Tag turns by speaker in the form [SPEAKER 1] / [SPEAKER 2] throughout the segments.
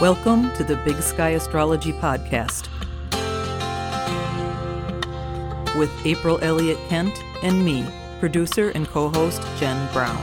[SPEAKER 1] Welcome to the Big Sky Astrology Podcast with April Elliott Kent and me, producer and co host Jen Brown.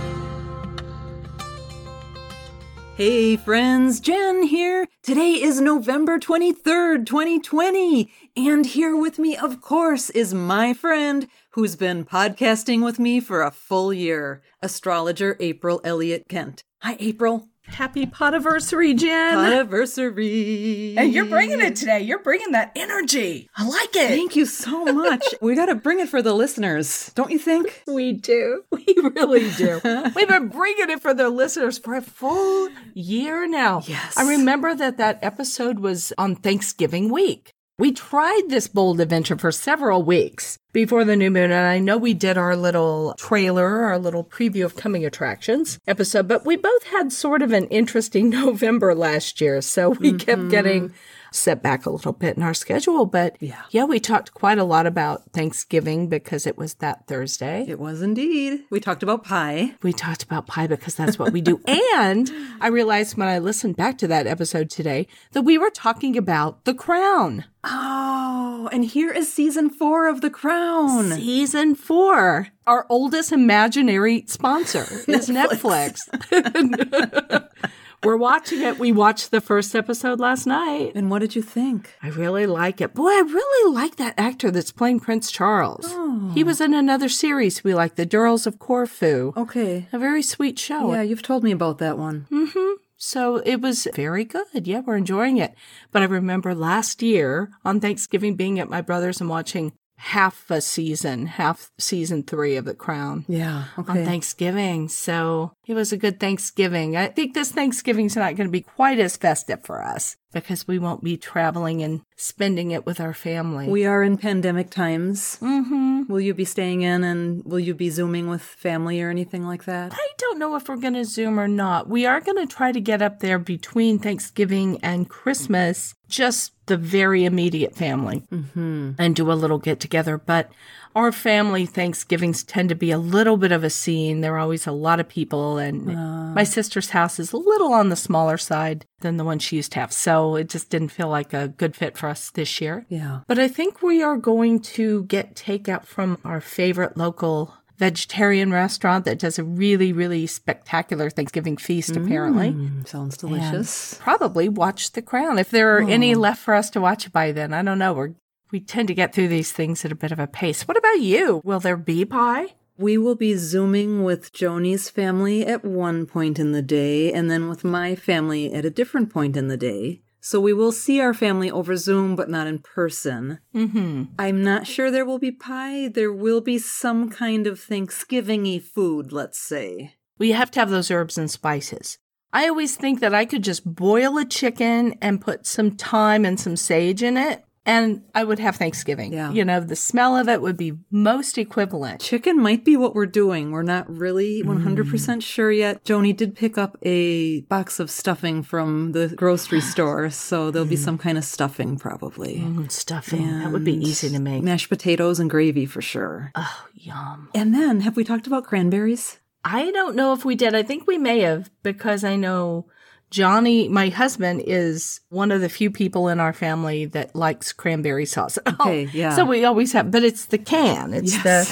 [SPEAKER 1] Hey friends, Jen here. Today is November 23rd, 2020. And here with me, of course, is my friend who's been podcasting with me for a full year, astrologer April Elliott Kent. Hi, April.
[SPEAKER 2] Happy potiversary, Jen.
[SPEAKER 1] Potiversary.
[SPEAKER 2] And you're bringing it today. You're bringing that energy. I like it.
[SPEAKER 1] Thank you so much. we got to bring it for the listeners, don't you think?
[SPEAKER 2] We do. We really do. We've been bringing it for the listeners for a full year now.
[SPEAKER 1] Yes.
[SPEAKER 2] I remember that that episode was on Thanksgiving week. We tried this bold adventure for several weeks before the new moon, and I know we did our little trailer, our little preview of coming attractions episode, but we both had sort of an interesting November last year, so we mm-hmm. kept getting set back a little bit in our schedule. But
[SPEAKER 1] yeah.
[SPEAKER 2] yeah, we talked quite a lot about Thanksgiving because it was that Thursday.
[SPEAKER 1] It was indeed. We talked about pie.
[SPEAKER 2] We talked about pie because that's what we do. and I realized when I listened back to that episode today that we were talking about The Crown.
[SPEAKER 1] Oh, and here is season four of The Crown.
[SPEAKER 2] Season four. Our oldest imaginary sponsor is Netflix. Netflix. We're watching it. We watched the first episode last night.
[SPEAKER 1] And what did you think?
[SPEAKER 2] I really like it. Boy, I really like that actor that's playing Prince Charles.
[SPEAKER 1] Oh.
[SPEAKER 2] He was in another series we like, The Durrells of Corfu.
[SPEAKER 1] Okay.
[SPEAKER 2] A very sweet show.
[SPEAKER 1] Yeah, you've told me about that one.
[SPEAKER 2] Mm-hmm. So it was very good. Yeah, we're enjoying it. But I remember last year on Thanksgiving being at my brother's and watching half a season, half season three of The Crown.
[SPEAKER 1] Yeah. Okay.
[SPEAKER 2] On Thanksgiving. So it was a good Thanksgiving. I think this Thanksgiving's not going to be quite as festive for us because we won't be traveling and spending it with our family.
[SPEAKER 1] We are in pandemic times.
[SPEAKER 2] Mm-hmm.
[SPEAKER 1] Will you be staying in and will you be Zooming with family or anything like that?
[SPEAKER 2] I don't know if we're going to Zoom or not. We are going to try to get up there between Thanksgiving and Christmas, just the very immediate family,
[SPEAKER 1] mm-hmm.
[SPEAKER 2] and do a little get together. But our family Thanksgivings tend to be a little bit of a scene. There are always a lot of people, and
[SPEAKER 1] uh,
[SPEAKER 2] my sister's house is a little on the smaller side than the one she used to have. So it just didn't feel like a good fit for us this year.
[SPEAKER 1] Yeah.
[SPEAKER 2] But I think we are going to get takeout from our favorite local vegetarian restaurant that does a really, really spectacular Thanksgiving feast, apparently.
[SPEAKER 1] Mm, sounds delicious.
[SPEAKER 2] And probably watch The Crown. If there are oh. any left for us to watch by then, I don't know. We're we tend to get through these things at a bit of a pace. What about you? Will there be pie?
[SPEAKER 1] We will be Zooming with Joni's family at one point in the day, and then with my family at a different point in the day. So we will see our family over Zoom, but not in person.
[SPEAKER 2] Mm-hmm.
[SPEAKER 1] I'm not sure there will be pie. There will be some kind of Thanksgiving-y food, let's say.
[SPEAKER 2] We have to have those herbs and spices. I always think that I could just boil a chicken and put some thyme and some sage in it and I would have Thanksgiving.
[SPEAKER 1] Yeah.
[SPEAKER 2] You know, the smell of it would be most equivalent.
[SPEAKER 1] Chicken might be what we're doing. We're not really 100% mm. sure yet. Joni did pick up a box of stuffing from the grocery store, so there'll be mm. some kind of stuffing probably.
[SPEAKER 2] Mm, stuffing. And that would be easy to make.
[SPEAKER 1] Mashed potatoes and gravy for sure.
[SPEAKER 2] Oh, yum.
[SPEAKER 1] And then, have we talked about cranberries?
[SPEAKER 2] I don't know if we did. I think we may have because I know Johnny, my husband, is one of the few people in our family that likes cranberry sauce.
[SPEAKER 1] Oh, okay,
[SPEAKER 2] oh,
[SPEAKER 1] yeah.
[SPEAKER 2] So we always have, but it's the can. It's yes.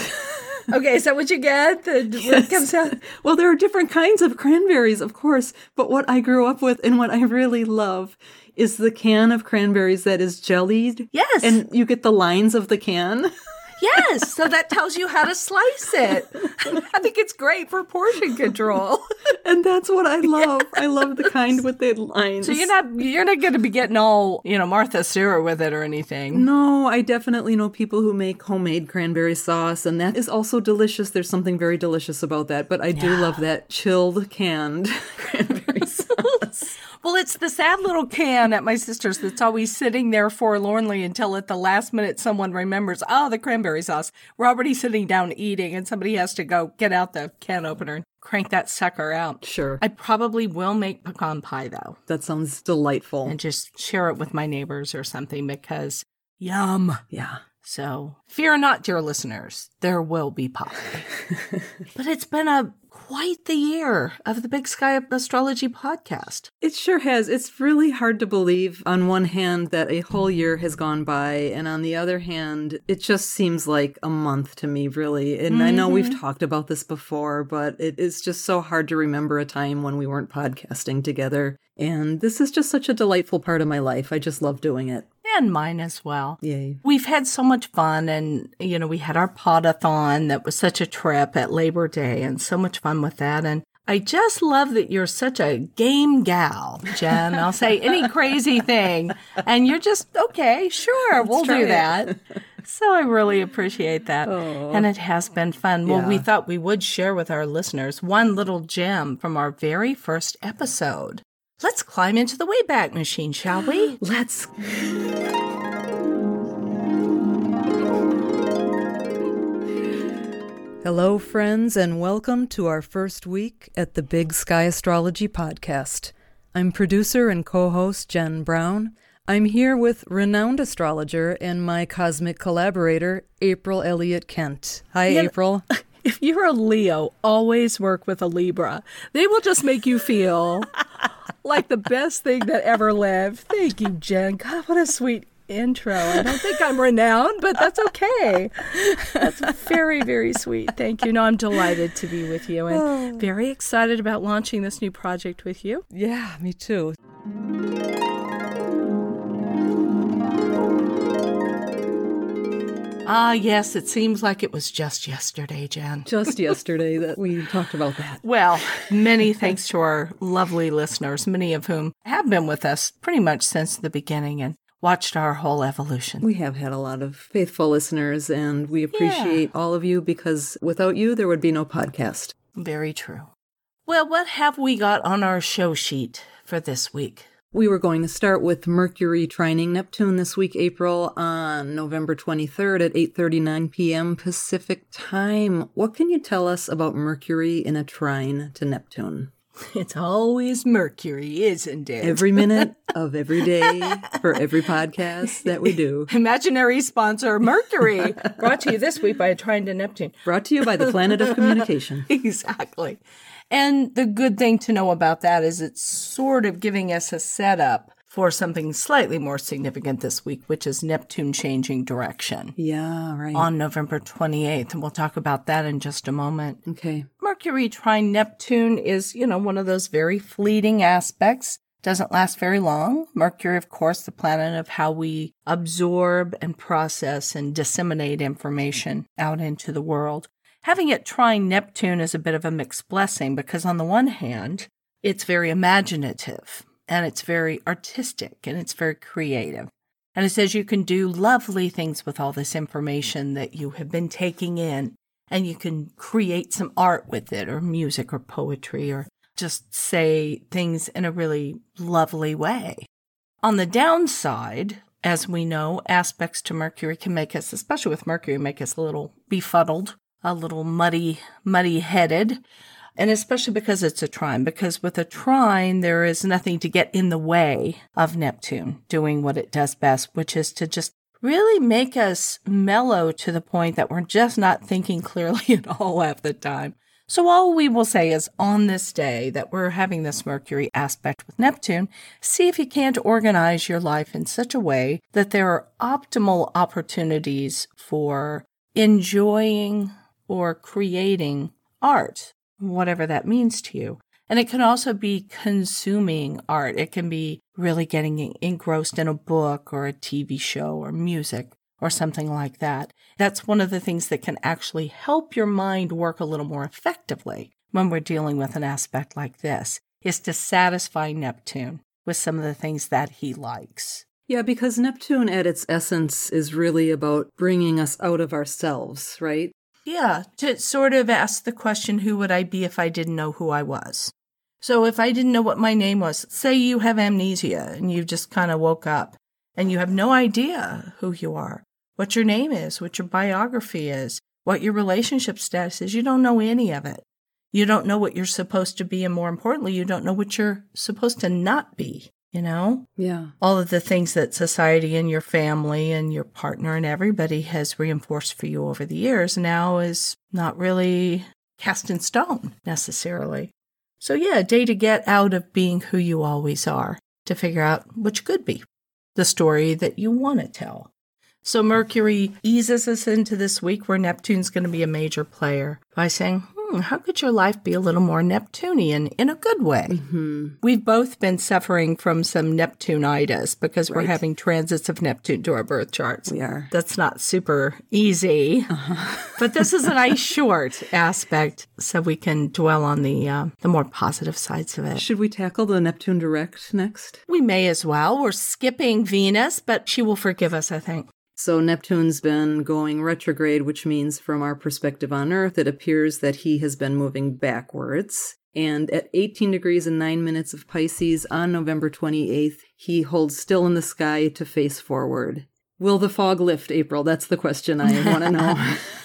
[SPEAKER 2] the. okay, is that what you get? The, yes. comes out?
[SPEAKER 1] Well, there are different kinds of cranberries, of course, but what I grew up with and what I really love is the can of cranberries that is jellied.
[SPEAKER 2] Yes.
[SPEAKER 1] And you get the lines of the can.
[SPEAKER 2] Yes, so that tells you how to slice it. I think it's great for portion control.
[SPEAKER 1] and that's what I love. Yes. I love the kind with the lines.
[SPEAKER 2] So you're not you're not going to be getting all, you know, Martha Stewart with it or anything.
[SPEAKER 1] No, I definitely know people who make homemade cranberry sauce and that is also delicious. There's something very delicious about that, but I do yeah. love that chilled canned cranberry sauce.
[SPEAKER 2] Well, it's the sad little can at my sister's that's always sitting there forlornly until at the last minute someone remembers, oh, the cranberry sauce. We're already sitting down eating and somebody has to go get out the can opener and crank that sucker out.
[SPEAKER 1] Sure.
[SPEAKER 2] I probably will make pecan pie though.
[SPEAKER 1] That sounds delightful.
[SPEAKER 2] And just share it with my neighbors or something because yum.
[SPEAKER 1] Yeah.
[SPEAKER 2] So fear not, dear listeners, there will be pie. but it's been a quite the year of the Big Sky Astrology podcast.
[SPEAKER 1] It sure has. It's really hard to believe, on one hand, that a whole year has gone by, and on the other hand, it just seems like a month to me, really. And I know we've mm-hmm. talked about this before, but it is just so hard to remember a time when we weren't podcasting together. And this is just such a delightful part of my life. I just love doing it.
[SPEAKER 2] And mine as well.
[SPEAKER 1] Yay.
[SPEAKER 2] We've had so much fun, and you know, we had our podathon that was such a trip at Labor Day, and so much fun with that. And I just love that you're such a game gal, Jen. I'll say any crazy thing, and you're just okay, sure, we'll do
[SPEAKER 1] it.
[SPEAKER 2] that. So I really appreciate that. And it has been fun. Well, we thought we would share with our listeners one little gem from our very first episode. Let's climb into the Wayback Machine, shall we?
[SPEAKER 1] Let's. Hello, friends, and welcome to our first week at the Big Sky Astrology Podcast. I'm producer and co host Jen Brown. I'm here with renowned astrologer and my cosmic collaborator, April Elliott Kent. Hi,
[SPEAKER 2] Yeah.
[SPEAKER 1] April.
[SPEAKER 2] If you're a Leo, always work with a Libra. They will just make you feel like the best thing that ever lived. Thank you, Jen. God, what a sweet intro. I don't think I'm renowned, but that's okay. That's very, very sweet. Thank you. No, I'm delighted to be with you and oh. very excited about launching this new project with you.
[SPEAKER 1] yeah, me too.
[SPEAKER 2] Ah, yes, it seems like it was just yesterday, Jen.
[SPEAKER 1] Just yesterday that we talked about that.
[SPEAKER 2] Well, many thanks to our lovely listeners, many of whom have been with us pretty much since the beginning and watched our whole evolution.
[SPEAKER 1] We have had a lot of faithful listeners, and we appreciate all of you because without you, there would be no podcast.
[SPEAKER 2] Very true. Well, what have we got on our show sheet for this week?
[SPEAKER 1] We were going to start with Mercury trining Neptune this week, April, on November 23rd at 8:39 p.m. Pacific time. What can you tell us about Mercury in a trine to Neptune?
[SPEAKER 2] It's always Mercury, isn't it?
[SPEAKER 1] Every minute of every day for every podcast that we do.
[SPEAKER 2] Imaginary sponsor Mercury, brought to you this week by a Trine to Neptune.
[SPEAKER 1] Brought to you by the Planet of Communication.
[SPEAKER 2] Exactly. And the good thing to know about that is it's sort of giving us a setup for something slightly more significant this week, which is Neptune changing direction
[SPEAKER 1] Yeah, right.
[SPEAKER 2] on November 28th. And we'll talk about that in just a moment.
[SPEAKER 1] okay.
[SPEAKER 2] Mercury trine Neptune is, you know, one of those very fleeting aspects. Doesn't last very long. Mercury, of course, the planet of how we absorb and process and disseminate information out into the world. Having it trine Neptune is a bit of a mixed blessing because, on the one hand, it's very imaginative and it's very artistic and it's very creative. And it says you can do lovely things with all this information that you have been taking in and you can create some art with it or music or poetry or just say things in a really lovely way. On the downside, as we know, aspects to Mercury can make us, especially with Mercury, make us a little befuddled, a little muddy, muddy headed. And especially because it's a trine, because with a trine, there is nothing to get in the way of Neptune doing what it does best, which is to just really make us mellow to the point that we're just not thinking clearly at all half the time. So all we will say is on this day that we're having this Mercury aspect with Neptune, see if you can't organize your life in such a way that there are optimal opportunities for enjoying or creating art, whatever that means to you. And it can also be consuming art. It can be really getting engrossed in a book or a TV show or music or something like that. That's one of the things that can actually help your mind work a little more effectively when we're dealing with an aspect like this, is to satisfy Neptune with some of the things that he likes.
[SPEAKER 1] Yeah, because Neptune at its essence is really about bringing us out of ourselves, right?
[SPEAKER 2] Yeah, to sort of ask the question, who would I be if I didn't know who I was? So if I didn't know what my name was, say you have amnesia and you just kind of woke up and you have no idea who you are, what your name is, what your biography is, what your relationship status is, you don't know any of it. You don't know what you're supposed to be, and more importantly, you don't know what you're supposed to not be, you know?
[SPEAKER 1] Yeah.
[SPEAKER 2] all of the things that society and your family and your partner and everybody has reinforced for you over the years now is not really cast in stone necessarily. So, yeah, a day to get out of being who you always are, to figure out what you could be, the story that you want to tell. So, Mercury eases us into this week where Neptune's going to be a major player by saying, hmm, how could your life be a little more Neptunian in a good way?
[SPEAKER 1] Mm-hmm.
[SPEAKER 2] We've both been suffering from some Neptunitis because we're having transits of Neptune to our birth charts.
[SPEAKER 1] We are.
[SPEAKER 2] That's not super easy, but this is a nice short aspect, so we can dwell on the uh, the more positive sides of it.
[SPEAKER 1] Should we tackle the Neptune direct next?
[SPEAKER 2] We may as well. We're skipping Venus, but she will forgive us, I think.
[SPEAKER 1] So Neptune's been going retrograde, which means from our perspective on Earth, it appears that he has been moving backwards. And at 18 degrees and 9 minutes of Pisces on November 28th, he holds still in the sky to face forward. Will the fog lift, April? That's the question I want to know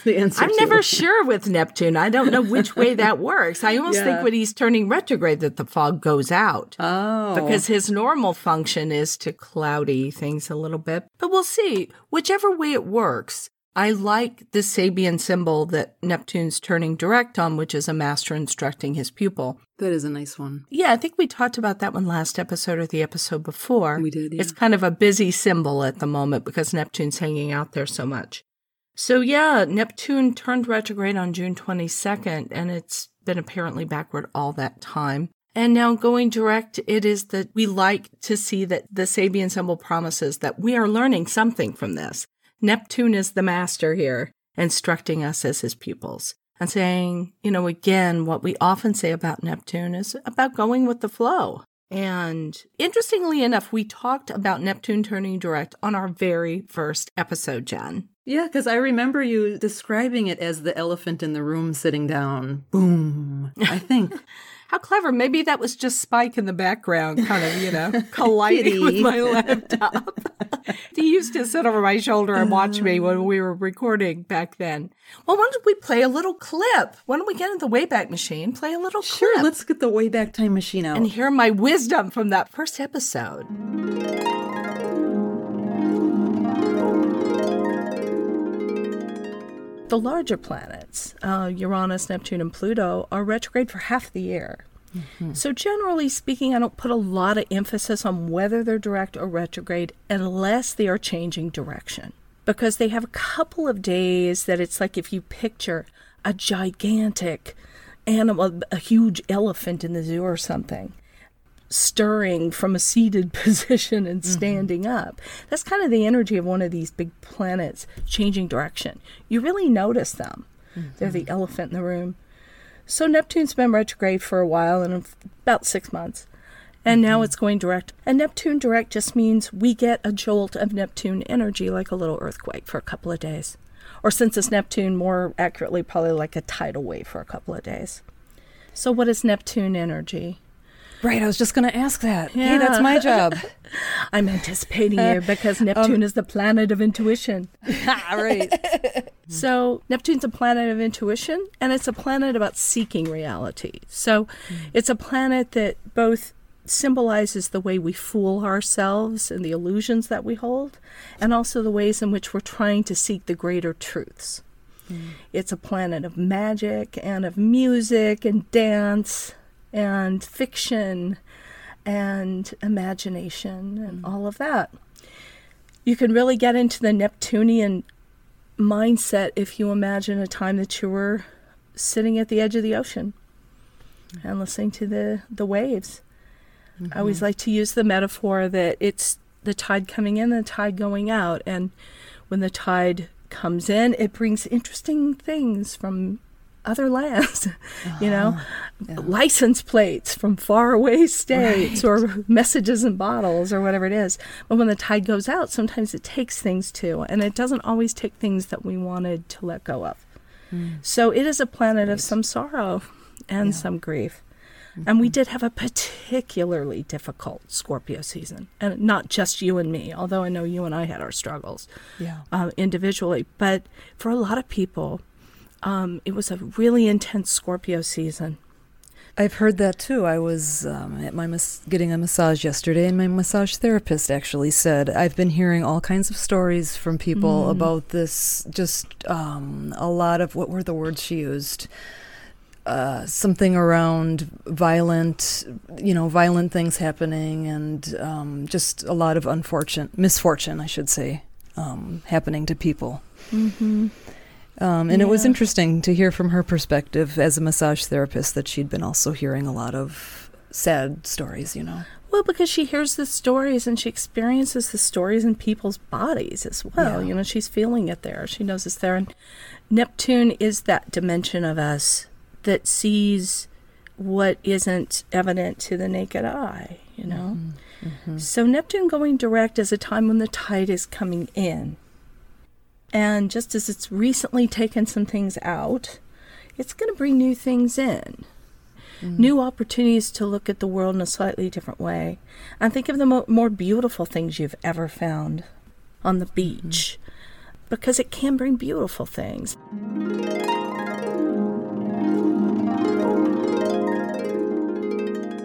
[SPEAKER 1] the answer to
[SPEAKER 2] I'm
[SPEAKER 1] to.
[SPEAKER 2] never sure with Neptune. I don't know which way that works. I almost
[SPEAKER 1] Yeah.
[SPEAKER 2] think when he's turning retrograde that the fog goes out.
[SPEAKER 1] Oh.
[SPEAKER 2] because his normal function is to cloudy things a little bit. But we'll see. Whichever way it works, I like the Sabian symbol that Neptune's turning direct on, which is a master instructing his pupil.
[SPEAKER 1] That is a nice one.
[SPEAKER 2] Yeah, I think we talked about that one last episode or the episode before.
[SPEAKER 1] We did, yeah.
[SPEAKER 2] It's kind of a busy symbol at the moment because Neptune's hanging out there so much. So, yeah, Neptune turned retrograde on June 22nd, and it's been apparently backward all that time. And now going direct, it is that we like to see that the Sabian symbol promises that we are learning something from this. Neptune is the master here, instructing us as his pupils and saying, you know, again, what we often say about Neptune is about going with the flow. And interestingly enough, we talked about Neptune turning direct on our very first episode, Jen.
[SPEAKER 1] Yeah, because I remember you describing it as the elephant in the room sitting down. Boom. I think.
[SPEAKER 2] How clever. Maybe that was just Spike in the background, kind of, you know, colliding with my laptop. he used to sit over my shoulder and watch me when we were recording back then. Well, why don't we play a little clip? Why don't we get in the Wayback Machine, play a little
[SPEAKER 1] Sure,
[SPEAKER 2] clip,
[SPEAKER 1] let's get the Wayback Time Machine out.
[SPEAKER 2] and hear my wisdom from that first episode? The larger planets, uh, Uranus, Neptune, and Pluto, are retrograde for half the year. So, generally speaking, I don't put a lot of emphasis on whether they're direct or retrograde unless they are changing direction. Because they have a couple of days that it's like if you picture a gigantic animal, a huge elephant in the zoo or something, stirring from a seated position and mm-hmm. standing up. That's kind of the energy of one of these big planets changing direction. You really notice them. They're the mm-hmm. elephant in the room. So Neptune's been retrograde for a while and about six months. And now mm-hmm. it's going direct. And Neptune direct just means we get a jolt of Neptune energy, like a little earthquake for a couple of days. Or since it's Neptune, more accurately, probably like a tidal wave for a couple of days. So, what is Neptune energy?
[SPEAKER 1] Right, I was just going to ask that. Hey,
[SPEAKER 2] Yeah.
[SPEAKER 1] that's my job.
[SPEAKER 2] I'm anticipating you uh, because Neptune um, is the planet of intuition.
[SPEAKER 1] All ah, right.
[SPEAKER 2] So, Neptune's a planet of intuition and it's a planet about seeking reality. So, hmm. it's a planet that both symbolizes the way we fool ourselves and the illusions that we hold, and also the ways in which we're trying to seek the greater truths. Hmm. It's a planet of magic and of music and dance and fiction and imagination and mm. all of that. You can really get into the Neptunian mindset if you imagine a time that you were sitting at the edge of the ocean mm-hmm. and listening to the, the waves. I mm-hmm. always like to use the metaphor that it's the tide coming in and the tide going out. And when the tide comes in, it brings interesting things from other lands, you know, ah, license plates from faraway states or messages in bottles or whatever it is. But when the tide goes out, sometimes it takes things too, and it doesn't always take things that we wanted to let go of. Hmm. So it is a planet of some sorrow and some grief. And we mm-hmm. did have a particularly difficult Scorpio season, and not just you and me, although I know you and I had our struggles
[SPEAKER 1] Yeah.
[SPEAKER 2] uh, individually. But for a lot of people, um, it was a really intense Scorpio season.
[SPEAKER 1] I've heard that too. I was um, at my mas- getting a massage yesterday, and my massage therapist actually said I've been hearing all kinds of stories from people about this. Just um, a lot of what were the words she used? uh, something around violent, you know, violent things happening, and um, just a lot of unfortunate misfortune, I should say, um, happening to people.
[SPEAKER 2] Mm-hmm.
[SPEAKER 1] Um, and it was interesting to hear from her perspective as a massage therapist that she'd been also hearing a lot of sad stories, you know.
[SPEAKER 2] Well, because she hears the stories and she experiences the stories in people's bodies as well.
[SPEAKER 1] Yeah.
[SPEAKER 2] You know, she's feeling it there. She knows it's there. And Neptune is that dimension of us that sees what isn't evident to the naked eye, you know? So Neptune going direct is a time when the tide is coming in. And just as it's recently taken some things out, it's going to bring new things in. Mm. New opportunities to look at the world in a slightly different way. And think of the mo- more beautiful things you've ever found on the beach. Mm. Because it can bring beautiful things.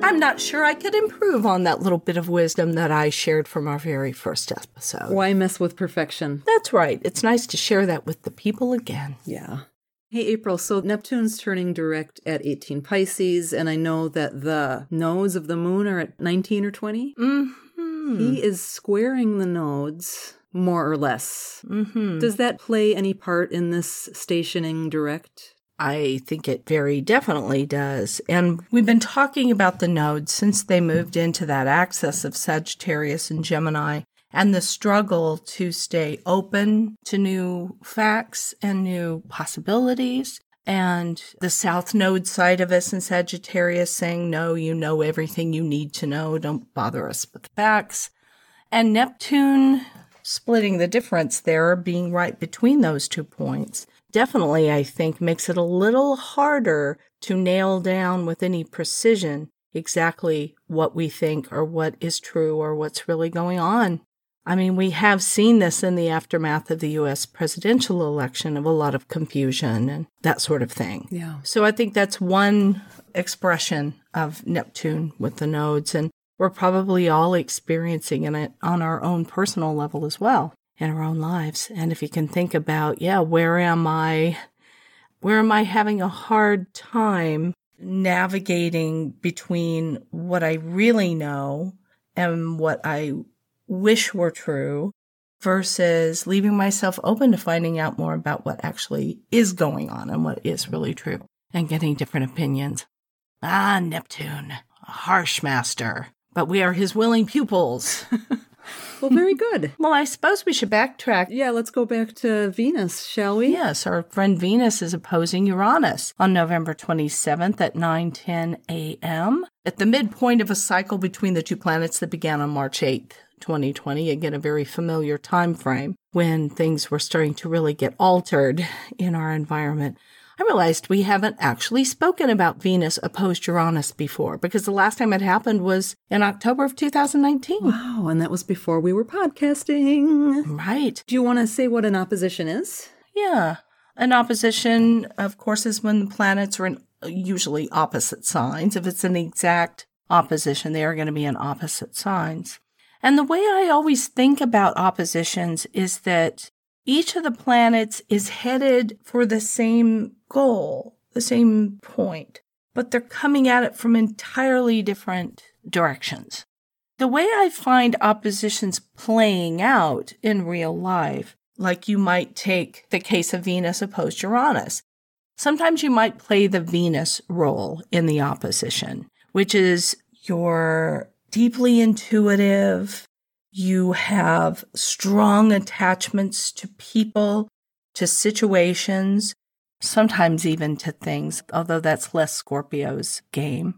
[SPEAKER 2] I'm not sure I could improve on that little bit of wisdom that I shared from our very first episode.
[SPEAKER 1] Why mess with perfection?
[SPEAKER 2] That's right. It's nice to share that with the people again.
[SPEAKER 1] Yeah. Hey, April. So Neptune's turning direct at 18 Pisces, and I know that the nodes of the moon are at 19 or 20.
[SPEAKER 2] Mm-hmm.
[SPEAKER 1] He is squaring the nodes more or less.
[SPEAKER 2] Mm-hmm.
[SPEAKER 1] Does that play any part in this stationing direct?
[SPEAKER 2] I think it very definitely does. And we've been talking about the nodes since they moved into that axis of Sagittarius and Gemini and the struggle to stay open to new facts and new possibilities. And the South Node side of us in Sagittarius saying, no, you know everything you need to know. Don't bother us with facts. And Neptune splitting the difference there, being right between those two points, definitely, I think, makes it a little harder to nail down with any precision exactly what we think or what is true or what's really going on. I mean, we have seen this in the aftermath of the US presidential election of a lot of confusion and that sort of thing.
[SPEAKER 1] Yeah.
[SPEAKER 2] So I think that's one expression of Neptune with the nodes, and we're probably all experiencing it on our own personal level as well in our own lives. And if you can think about, yeah, where am I? Where am I having a hard time navigating between what I really know and what I wish were true versus leaving myself open to finding out more about what actually is going on and what is really true and getting different opinions. Ah, Neptune, a harsh master, but we are his willing pupils.
[SPEAKER 1] Well, very good.
[SPEAKER 2] well, I suppose we should backtrack.
[SPEAKER 1] Yeah, let's go back to Venus, shall we?
[SPEAKER 2] Yes, our friend Venus is opposing Uranus on November 27th at 9:10 a.m. at the midpoint of a cycle between the two planets that began on March 8th, 2020. Again, a very familiar time frame when things were starting to really get altered in our environment. I realized we haven't actually spoken about Venus opposed Uranus before because the last time it happened was in October of 2019.
[SPEAKER 1] Wow, and that was before we were podcasting.
[SPEAKER 2] Right.
[SPEAKER 1] Do you want to say what an opposition is?
[SPEAKER 2] Yeah. An opposition, of course, is when the planets are in usually opposite signs. If it's an exact opposition, they are going to be in opposite signs. And the way I always think about oppositions is that each of the planets is headed for the same goal, the same point, but they're coming at it from entirely different directions. The way I find oppositions playing out in real life, like you might take the case of Venus opposed Uranus, sometimes you might play the Venus role in the opposition, which is you're deeply intuitive, you have strong attachments to people, to situations, sometimes even to things, although that's less Scorpio's game.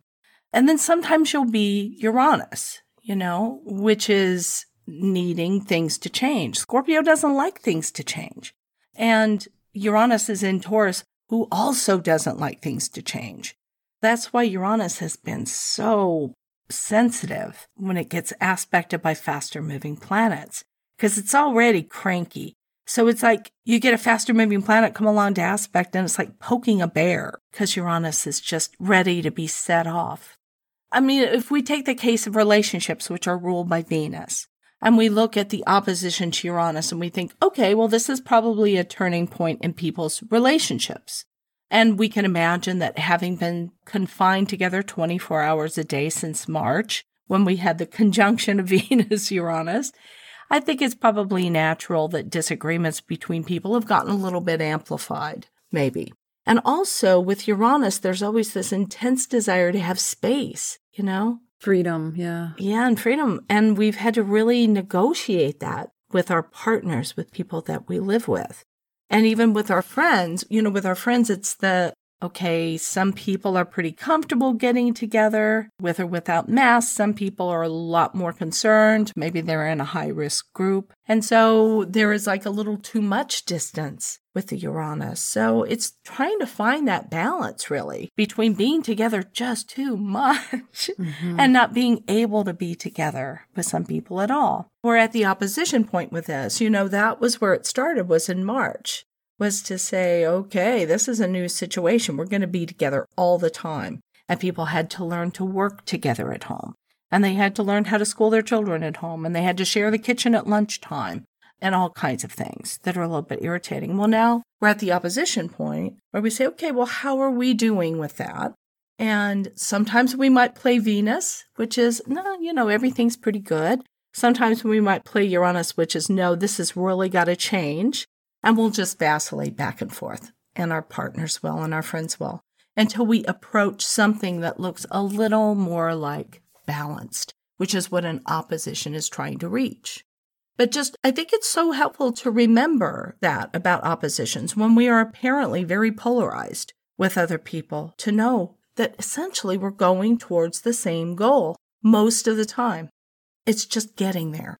[SPEAKER 2] And then sometimes you'll be Uranus, you know, which is needing things to change. Scorpio doesn't like things to change. And Uranus is in Taurus, who also doesn't like things to change. That's why Uranus has been so sensitive when it gets aspected by faster moving planets because it's already cranky. So it's like you get a faster moving planet come along to aspect and it's like poking a bear because Uranus is just ready to be set off. I mean, if we take the case of relationships, which are ruled by Venus, and we look at the opposition to Uranus and we think, okay, well, this is probably a turning point in people's relationships. And we can imagine that having been confined together 24 hours a day since March, when we had the conjunction of Venus Uranus, I think it's probably natural that disagreements between people have gotten a little bit amplified, maybe. And also with Uranus, there's always this intense desire to have space, you know?
[SPEAKER 1] Freedom, yeah.
[SPEAKER 2] Yeah, and freedom. And we've had to really negotiate that with our partners, with people that we live with. And even with our friends, you know, with our friends, it's the okay, some people are pretty comfortable getting together with or without masks. Some people are a lot more concerned. Maybe they're in a high risk group. And so there is like a little too much distance with the Uranus. So it's trying to find that balance really between being together just too much mm-hmm. and not being able to be together with some people at all. We're at the opposition point with this. You know, that was where it started was in March was to say, okay, this is a new situation. We're going to be together all the time. And people had to learn to work together at home. And they had to learn how to school their children at home. And they had to share the kitchen at lunchtime and all kinds of things that are a little bit irritating. Well, now we're at the opposition point where we say, okay, well, how are we doing with that? And sometimes we might play Venus, which is, no, you know, everything's pretty good. Sometimes we might play Uranus, which is, no, this has really got to change. And we'll just vacillate back and forth, and our partners will, and our friends will, until we approach something that looks a little more like balanced, which is what an opposition is trying to reach. But just, I think it's so helpful to remember that about oppositions when we are apparently very polarized with other people to know that essentially we're going towards the same goal most of the time. It's just getting there.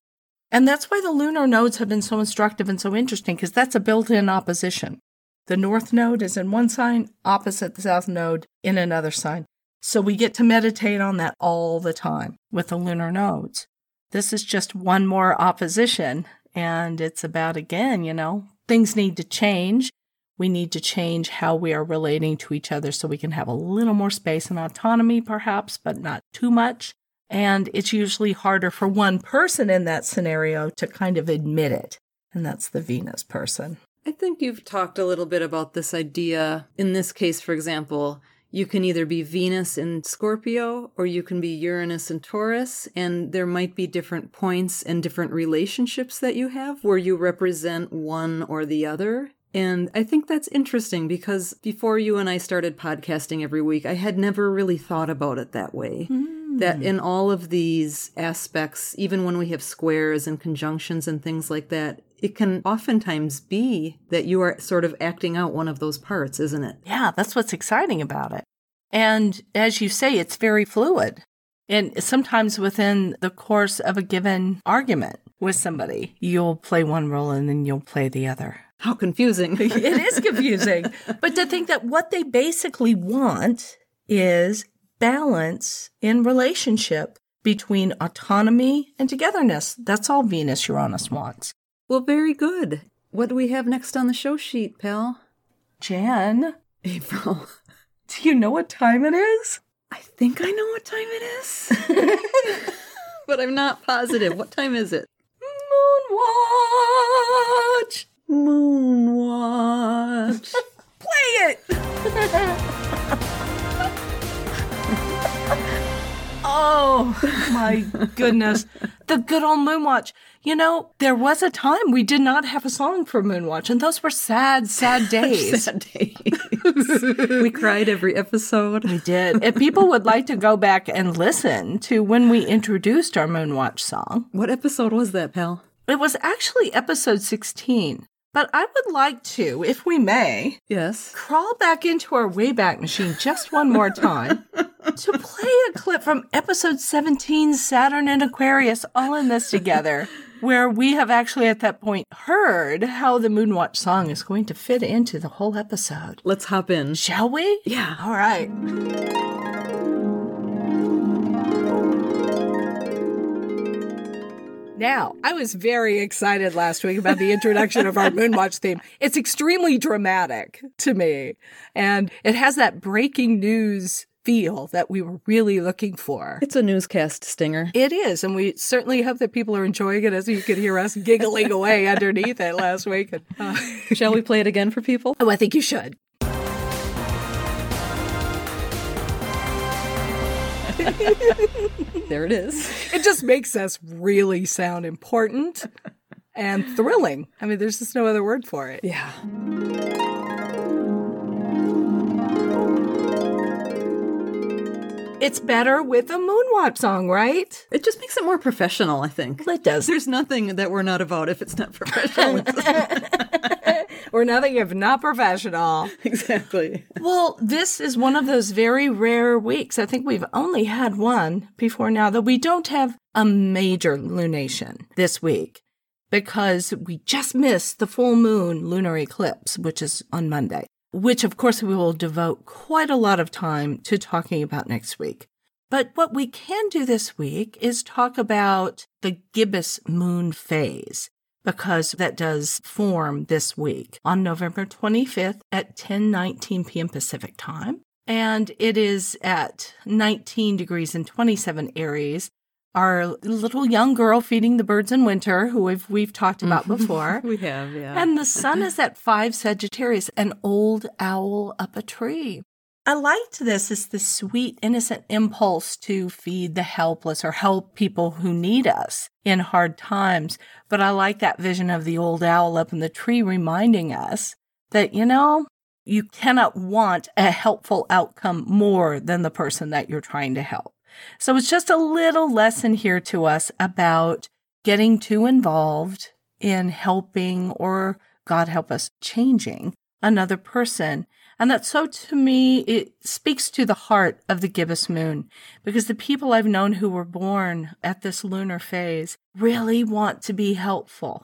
[SPEAKER 2] And that's why the lunar nodes have been so instructive and so interesting, because that's a built in opposition. The north node is in one sign, opposite the south node in another sign. So we get to meditate on that all the time with the lunar nodes. This is just one more opposition. And it's about, again, you know, things need to change. We need to change how we are relating to each other so we can have a little more space and autonomy, perhaps, but not too much. And it's usually harder for one person in that scenario to kind of admit it. And that's the Venus person.
[SPEAKER 1] I think you've talked a little bit about this idea. In this case, for example, you can either be Venus in Scorpio or you can be Uranus in Taurus, and there might be different points and different relationships that you have where you represent one or the other. And I think that's interesting because before you and I started podcasting every week, I had never really thought about it that way. Mm that hmm. in all of these aspects, even when we have squares and conjunctions and things like that, it can oftentimes be that you are sort of acting out one of those parts, isn't it?
[SPEAKER 2] Yeah, that's what's exciting about it. And as you say, it's very fluid. And sometimes within the course of a given argument with somebody, you'll play one role and then you'll play the other.
[SPEAKER 1] How confusing.
[SPEAKER 2] it is confusing. but to think that what they basically want is balance in relationship between autonomy and togetherness. That's all Venus Uranus wants.
[SPEAKER 1] Well, very good. What do we have next on the show sheet, pal?
[SPEAKER 2] Jan.
[SPEAKER 1] April.
[SPEAKER 2] Do you know what time it is?
[SPEAKER 1] I think I know what time it is. but I'm not positive. What time is it?
[SPEAKER 2] Moonwatch!
[SPEAKER 1] Moonwatch.
[SPEAKER 2] Play it! Oh my goodness. The good old Moonwatch. You know, there was a time we did not have a song for Moonwatch, and those were sad, sad days.
[SPEAKER 1] sad days. we cried every episode.
[SPEAKER 2] We did. If people would like to go back and listen to when we introduced our Moonwatch song.
[SPEAKER 1] What episode was that, pal?
[SPEAKER 2] It was actually episode 16. But I would like to, if we may,
[SPEAKER 1] yes,
[SPEAKER 2] crawl back into our Wayback Machine just one more time to play a clip from episode 17, Saturn and Aquarius, all in this together, where we have actually at that point heard how the Moonwatch song is going to fit into the whole episode.
[SPEAKER 1] Let's hop in.
[SPEAKER 2] Shall we?
[SPEAKER 1] Yeah.
[SPEAKER 2] All right. Now, I was very excited last week about the introduction of our Moonwatch theme. It's extremely dramatic to me, and it has that breaking news feel that we were really looking for.
[SPEAKER 1] It's a newscast stinger.
[SPEAKER 2] It is, and we certainly hope that people are enjoying it as you could hear us giggling away underneath it last week. And,
[SPEAKER 1] uh, Shall we play it again for people?
[SPEAKER 2] Oh, I think you should
[SPEAKER 1] there it is.
[SPEAKER 2] It just makes us really sound important and thrilling. I mean, there's just no other word for it.
[SPEAKER 1] Yeah.
[SPEAKER 2] It's better with a Moonwatch song, right?
[SPEAKER 1] It just makes it more professional, I think.
[SPEAKER 2] It does.
[SPEAKER 1] There's nothing that we're not about if it's not professional.
[SPEAKER 2] We're nothing if not professional.
[SPEAKER 1] exactly.
[SPEAKER 2] Well, this is one of those very rare weeks. I think we've only had one before now that we don't have a major lunation this week because we just missed the full moon lunar eclipse, which is on Monday, which of course we will devote quite a lot of time to talking about next week. But what we can do this week is talk about the gibbous moon phase because that does form this week on November 25th at 10:19 p.m. Pacific time. And it is at 19 degrees and 27 Aries. Our little young girl feeding the birds in winter, who we've, we've talked about before.
[SPEAKER 1] we have, yeah.
[SPEAKER 2] And the sun is at 5 Sagittarius, an old owl up a tree. I liked this as the sweet, innocent impulse to feed the helpless or help people who need us in hard times. But I like that vision of the old owl up in the tree reminding us that, you know, you cannot want a helpful outcome more than the person that you're trying to help. So it's just a little lesson here to us about getting too involved in helping or God help us changing another person and that so to me, it speaks to the heart of the gibbous moon because the people I've known who were born at this lunar phase really want to be helpful.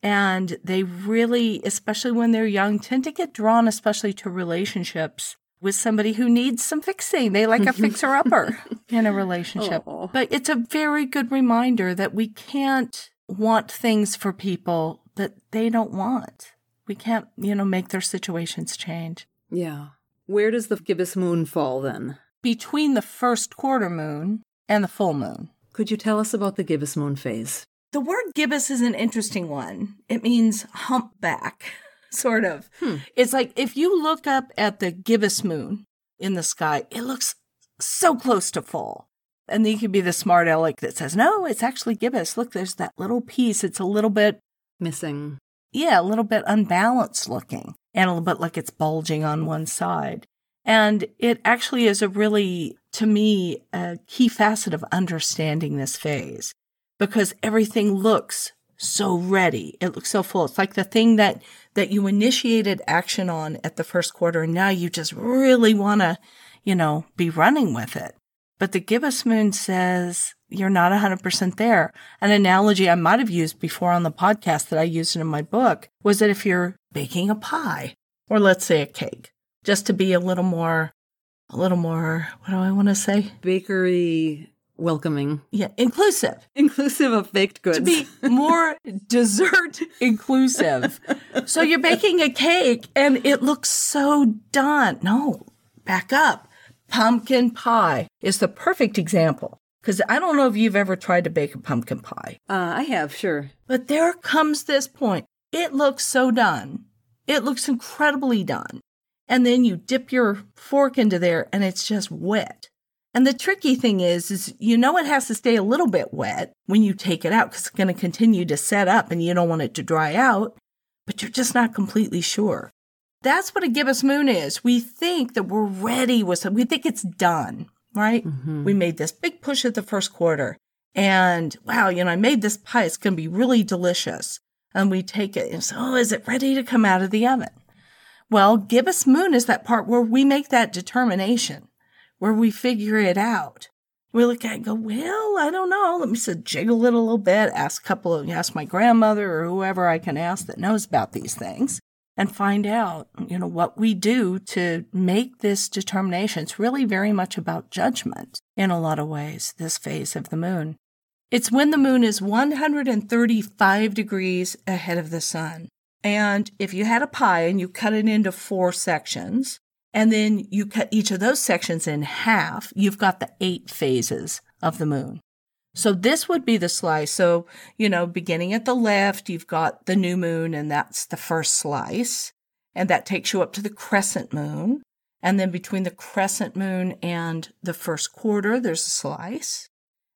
[SPEAKER 2] And they really, especially when they're young, tend to get drawn, especially to relationships with somebody who needs some fixing. They like a fixer upper in a relationship.
[SPEAKER 1] Aww.
[SPEAKER 2] But it's a very good reminder that we can't want things for people that they don't want. We can't, you know, make their situations change.
[SPEAKER 1] Yeah. Where does the gibbous moon fall then?
[SPEAKER 2] Between the first quarter moon and the full moon.
[SPEAKER 1] Could you tell us about the gibbous moon phase?
[SPEAKER 2] The word gibbous is an interesting one. It means humpback, sort of.
[SPEAKER 1] Hmm.
[SPEAKER 2] It's like if you look up at the gibbous moon in the sky, it looks so close to full. And then you could be the smart aleck that says, no, it's actually gibbous. Look, there's that little piece. It's a little bit,
[SPEAKER 1] Missing.
[SPEAKER 2] yeah, a little bit unbalanced looking and a little bit like it's bulging on one side. And it actually is a really, to me, a key facet of understanding this phase because everything looks so ready. It looks so full. It's like the thing that, that you initiated action on at the first quarter and now you just really want to, you know, be running with it. But the gibbous moon says you're not 100% there. An analogy I might have used before on the podcast that I used in my book was that if you're baking a pie or let's say a cake, just to be a little more, a little more, what do I want to say?
[SPEAKER 1] Bakery welcoming.
[SPEAKER 2] Yeah, inclusive.
[SPEAKER 1] Inclusive of baked goods.
[SPEAKER 2] To be more dessert inclusive. So you're baking a cake and it looks so done. No, back up. Pumpkin pie is the perfect example. Because I don't know if you've ever tried to bake a pumpkin pie.
[SPEAKER 1] uh, I have, sure.
[SPEAKER 2] But there comes this point. It looks so done. It looks incredibly done. And then you dip your fork into there and it's just wet. And the tricky thing is, is you know it has to stay a little bit wet when you take it out because it's going to continue to set up and you don't want it to dry out, but you're just not completely sure. That's what a gibbous moon is. We think that we're ready with something. We think it's done, right?
[SPEAKER 1] Mhm.
[SPEAKER 2] We made this big push at the first quarter and wow, you know, I made this pie. It's going to be really delicious. And we take it and say, oh, is it ready to come out of the oven? Well, gibbous moon is that part where we make that determination, where we figure it out. We look at it and go, well, I don't know. Let me just jiggle it a little bit, ask a couple of, ask my grandmother or whoever I can ask that knows about these things and find out, you know, what we do to make this determination. It's really very much about judgment in a lot of ways, this phase of the moon. It's when the moon is 135 degrees ahead of the sun. And if you had a pie and you cut it into four sections, and then you cut each of those sections in half, you've got the eight phases of the moon. So this would be the slice. So, you know, beginning at the left, you've got the new moon, and that's the first slice. And that takes you up to the crescent moon. And then between the crescent moon and the first quarter, there's a slice.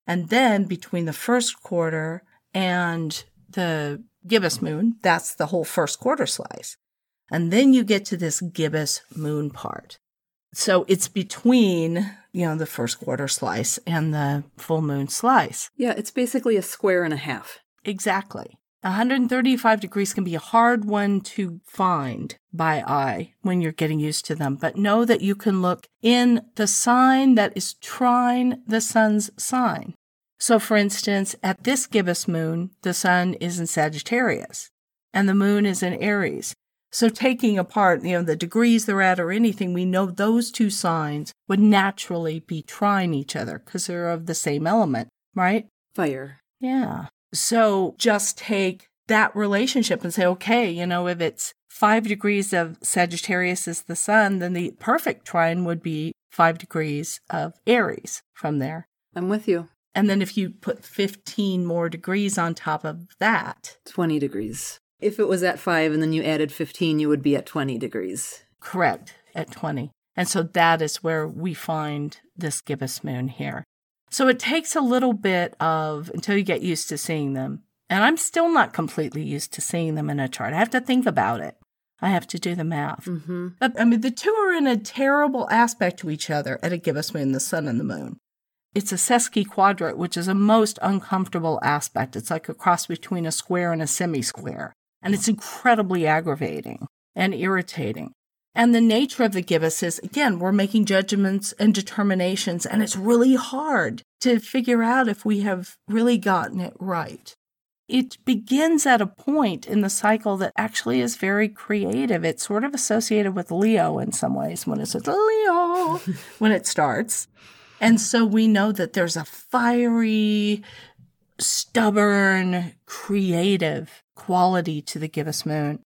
[SPEAKER 2] And then between the first quarter and the gibbous moon, that's the whole first quarter slice. And then you get to this gibbous moon part. So it's between, you know, the first quarter slice and the full moon slice.
[SPEAKER 1] Yeah, it's basically a square and a half.
[SPEAKER 2] Exactly. 135 degrees can be a hard one to find by eye when you're getting used to them, but know that you can look in the sign that is trine the sun's sign. So, for instance, at this gibbous moon, the sun is in Sagittarius and the moon is in Aries. So, taking apart, you know, the degrees they're at or anything, we know those two signs would naturally be trine each other because they're of the same element, right?
[SPEAKER 1] Fire.
[SPEAKER 2] Yeah. So just take that relationship and say, okay, you know, if it's five degrees of Sagittarius is the sun, then the perfect trine would be five degrees of Aries from there.
[SPEAKER 1] I'm with you.
[SPEAKER 2] And then if you put 15 more degrees on top of that,
[SPEAKER 1] 20 degrees. If it was at five and then you added 15, you would be at 20 degrees.
[SPEAKER 2] correct, at 20. And so that is where we find this gibbous moon here. So it takes a little bit of until you get used to seeing them. And I'm still not completely used to seeing them in a chart. I have to think about it. I have to do the math.
[SPEAKER 1] Mm-hmm.
[SPEAKER 2] But I mean, the two are in a terrible aspect to each other at a gibbous moon, the sun and the moon. It's a sesquiquadrate, which is a most uncomfortable aspect. It's like a cross between a square and a semi-square. And it's incredibly aggravating and irritating. And the nature of the gibbous is, again, we're making judgments and determinations, and it's really hard to figure out if we have really gotten it right. It begins at a point in the cycle that actually is very creative. It's sort of associated with Leo in some ways when it says Leo when it starts. And so we know that there's a fiery, stubborn, creative quality to the gibbous moon.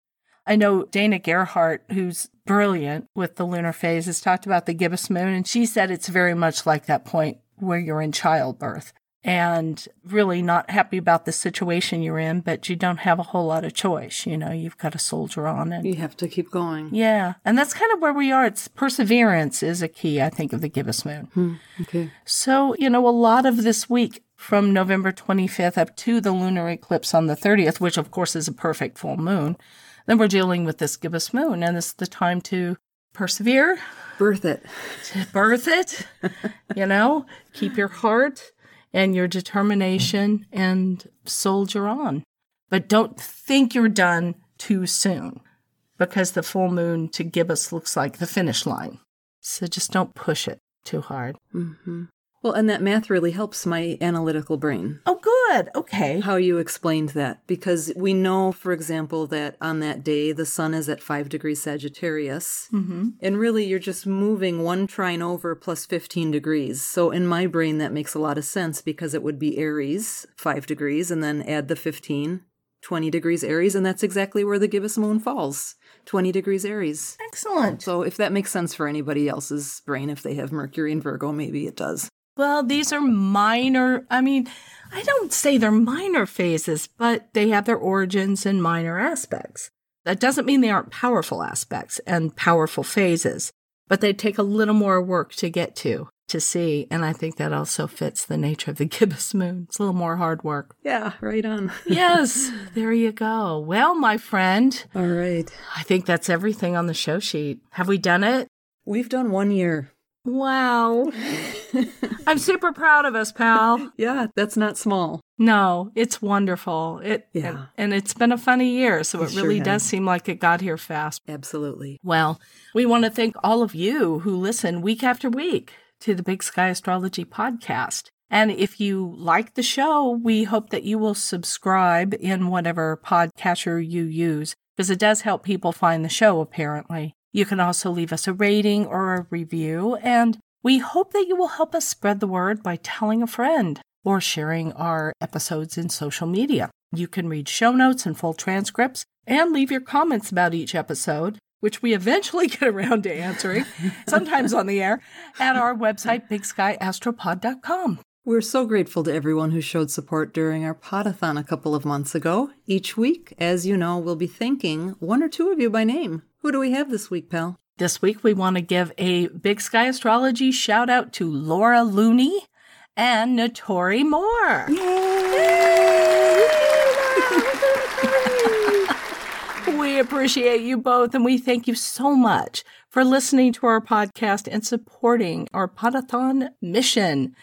[SPEAKER 2] I know Dana Gerhardt, who's brilliant with the lunar phase, has talked about the gibbous moon, and she said it's very much like that point where you're in childbirth and really not happy about the situation you're in, but you don't have a whole lot of choice. You know, you've got to soldier on and
[SPEAKER 1] You have to keep going.
[SPEAKER 2] yeah, and that's kind of where we are. It's perseverance is a key, I think, of the gibbous moon.
[SPEAKER 1] Hmm, okay.
[SPEAKER 2] So, you know, a lot of this week from November 25th up to the lunar eclipse on the 30th, which of course is a perfect full moon, then we're dealing with this gibbous moon, and it's the time to persevere,
[SPEAKER 1] Birth it.
[SPEAKER 2] to birth it, you know, keep your heart and your determination and soldier on. But don't think you're done too soon because the full moon to gibbous looks like the finish line. So just don't push it too hard.
[SPEAKER 1] hmm Well, and that math really helps my analytical brain.
[SPEAKER 2] Oh, good. Okay.
[SPEAKER 1] How you explained that. Because we know, for example, that on that day the sun is at 5 degrees Sagittarius.
[SPEAKER 2] Mm-hmm.
[SPEAKER 1] And really, you're just moving one trine over plus 15 degrees. So in my brain, that makes a lot of sense because it would be Aries, 5 degrees, and then add the 15, 20 degrees Aries. And that's exactly where the gibbous moon falls 20 degrees Aries.
[SPEAKER 2] Excellent.
[SPEAKER 1] So if that makes sense for anybody else's brain, if they have Mercury and Virgo, maybe it does.
[SPEAKER 2] Well, these are minor. I mean, I don't say they're minor phases, but they have their origins in minor aspects. That doesn't mean they aren't powerful aspects and powerful phases, but they take a little more work to get to, to see. And I think that also fits the nature of the gibbous moon. It's a little more hard work.
[SPEAKER 1] Yeah, right on.
[SPEAKER 2] yes, there you go. Well, my friend,
[SPEAKER 1] All right.
[SPEAKER 2] I think that's everything on the show sheet. Have we done it?
[SPEAKER 1] We've done one year.
[SPEAKER 2] Wow. I'm super proud of us, pal.
[SPEAKER 1] Yeah, that's not small.
[SPEAKER 2] No, it's wonderful. It
[SPEAKER 1] Yeah.
[SPEAKER 2] and, and it's been a funny year, so
[SPEAKER 1] It
[SPEAKER 2] it really
[SPEAKER 1] has.
[SPEAKER 2] does seem like it got here fast.
[SPEAKER 1] Absolutely.
[SPEAKER 2] Well, we want to thank all of you who listen week after week to the Big Sky Astrology podcast. And if you like the show, we hope that you will subscribe in whatever podcatcher you use, because it does help people find the show, apparently. You can also leave us a rating or a review, and we hope that you will help us spread the word by telling a friend or sharing our episodes in social media. You can read show notes and full transcripts and leave your comments about each episode, which we eventually get around to answering, sometimes on the air, at our website, bigskyastropod.com.
[SPEAKER 1] We're so grateful to everyone who showed support during our podathon a couple of months ago. Each week, as you know, we'll be thanking one or two of you by name. Who do we have this week, pal?
[SPEAKER 2] This week, we want to give a Big Sky Astrology shout out to Laura Looney and Notori Moore. we appreciate you both, and we thank you so much for listening to our podcast and supporting our Podathon mission.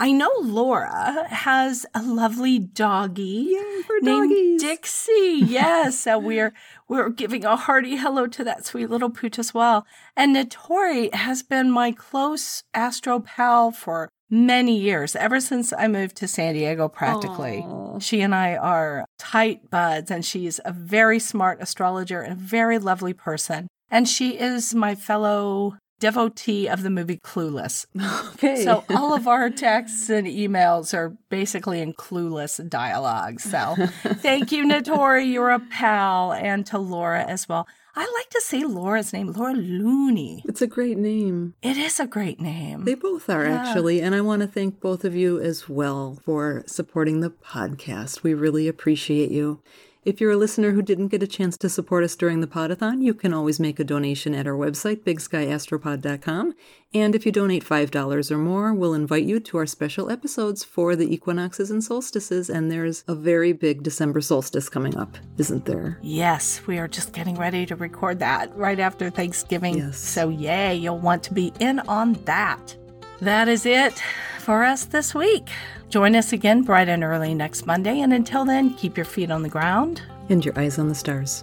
[SPEAKER 2] I know Laura has a lovely doggy
[SPEAKER 1] Yay
[SPEAKER 2] named
[SPEAKER 1] doggies.
[SPEAKER 2] Dixie. Yes, so we're we're giving a hearty hello to that sweet little pooch as well. And Notori has been my close astro pal for many years, ever since I moved to San Diego. Practically,
[SPEAKER 1] Aw.
[SPEAKER 2] she and I are tight buds, and she's a very smart astrologer and a very lovely person. And she is my fellow devotee of the movie Clueless.
[SPEAKER 1] Okay.
[SPEAKER 2] So all of our texts and emails are basically in clueless dialogue. So thank you, Notori. You're a pal, and to Laura as well. I like to say Laura's name, Laura Looney.
[SPEAKER 1] it's a great name.
[SPEAKER 2] It is a great name.
[SPEAKER 1] They both are
[SPEAKER 2] Yeah.
[SPEAKER 1] actually, and I want to thank both of you as well for supporting the podcast. We really appreciate you. If you're a listener who didn't get a chance to support us during the podathon, you can always make a donation at our website, bigskyastropod.com. And if you donate $5 or more, we'll invite you to our special episodes for the equinoxes and solstices. And there's a very big December solstice coming up, isn't there?
[SPEAKER 2] Yes, we are just getting ready to record that right after Thanksgiving.
[SPEAKER 1] Yes.
[SPEAKER 2] So, yay, you'll want to be in on that. That is it for us this week. Join us again bright and early next Monday. And until then, keep your feet on the ground.
[SPEAKER 1] and your eyes on the stars.